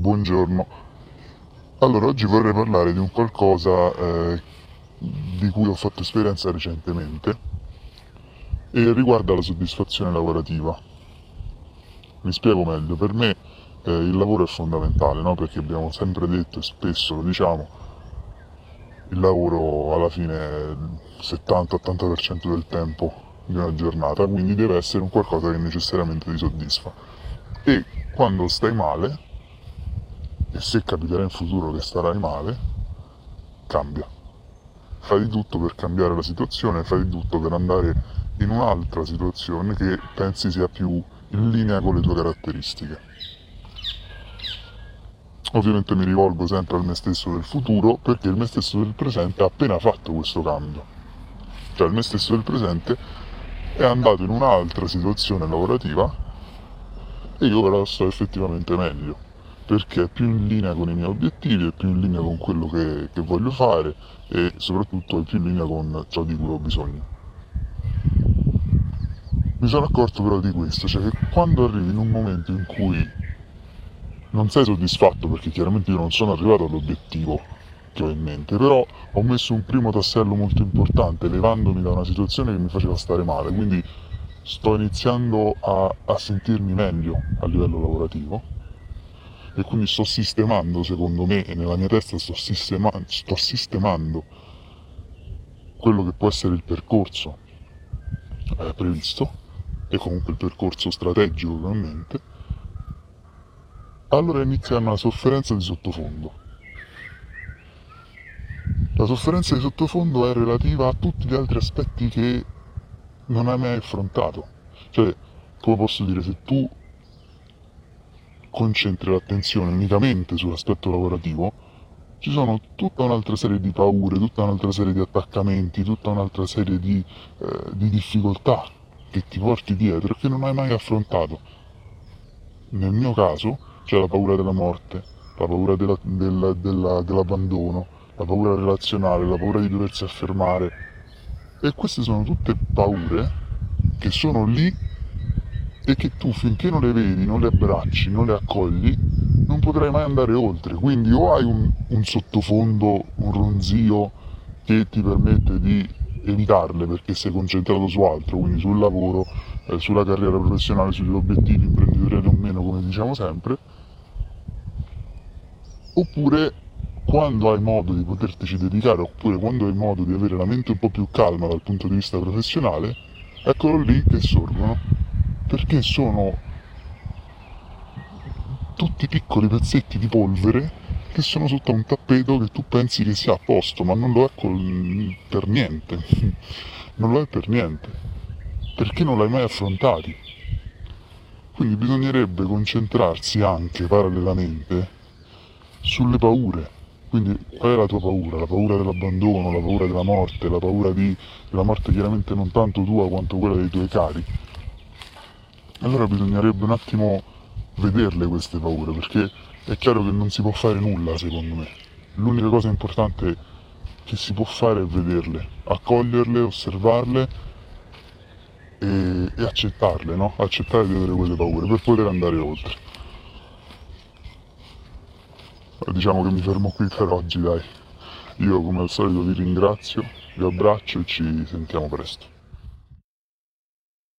Buongiorno. Allora, oggi vorrei parlare di un qualcosa eh, di cui ho fatto esperienza recentemente e riguarda la soddisfazione lavorativa. Mi spiego meglio, per me eh, il lavoro è fondamentale, no? perché abbiamo sempre detto e spesso lo diciamo, il lavoro alla fine è il 70-80% del tempo di una giornata, quindi deve essere un qualcosa che necessariamente ti soddisfa. E quando stai male, e se capiterà in futuro che starai male, cambia. Fai di tutto per cambiare la situazione, fai di tutto per andare in un'altra situazione che pensi sia più in linea con le tue caratteristiche. Ovviamente mi rivolgo sempre al me stesso del futuro perché il me stesso del presente ha appena fatto questo cambio. Cioè il me stesso del presente è andato in un'altra situazione lavorativa e io ora sto effettivamente meglio perché è più in linea con i miei obiettivi, è più in linea con quello che, che voglio fare e soprattutto è più in linea con ciò di cui ho bisogno. Mi sono accorto però di questo, cioè che quando arrivi in un momento in cui non sei soddisfatto, perché chiaramente io non sono arrivato all'obiettivo che ho in mente, però ho messo un primo tassello molto importante, levandomi da una situazione che mi faceva stare male, quindi sto iniziando a, a sentirmi meglio a livello lavorativo e quindi sto sistemando, secondo me, nella mia testa sto, sistema- sto sistemando quello che può essere il percorso eh, previsto e comunque il percorso strategico ovviamente, allora inizia una sofferenza di sottofondo. La sofferenza di sottofondo è relativa a tutti gli altri aspetti che non hai mai affrontato. Cioè, come posso dire, se tu concentri l'attenzione unicamente sull'aspetto lavorativo, ci sono tutta un'altra serie di paure, tutta un'altra serie di attaccamenti, tutta un'altra serie di, eh, di difficoltà che ti porti dietro e che non hai mai affrontato. Nel mio caso c'è la paura della morte, la paura della, della, della, dell'abbandono, la paura relazionale, la paura di doversi affermare. E queste sono tutte paure che sono lì e che tu finché non le vedi, non le abbracci, non le accogli, non potrai mai andare oltre. Quindi o hai un, un sottofondo, un ronzio che ti permette di evitarle perché sei concentrato su altro, quindi sul lavoro, eh, sulla carriera professionale, sugli obiettivi imprenditoriali o meno, come diciamo sempre, oppure quando hai modo di potertici dedicare, oppure quando hai modo di avere la mente un po' più calma dal punto di vista professionale, eccolo lì che sorgono perché sono tutti piccoli pezzetti di polvere che sono sotto un tappeto che tu pensi che sia a posto, ma non lo è col... per niente. non lo è per niente. Perché non l'hai mai affrontati. Quindi bisognerebbe concentrarsi anche parallelamente sulle paure. Quindi qual è la tua paura? La paura dell'abbandono, la paura della morte, la paura di, della morte chiaramente non tanto tua quanto quella dei tuoi cari allora bisognerebbe un attimo vederle queste paure, perché è chiaro che non si può fare nulla secondo me. L'unica cosa importante che si può fare è vederle, accoglierle, osservarle e, e accettarle, no? Accettare di avere quelle paure per poter andare oltre. Diciamo che mi fermo qui per oggi, dai. Io come al solito vi ringrazio, vi abbraccio e ci sentiamo presto.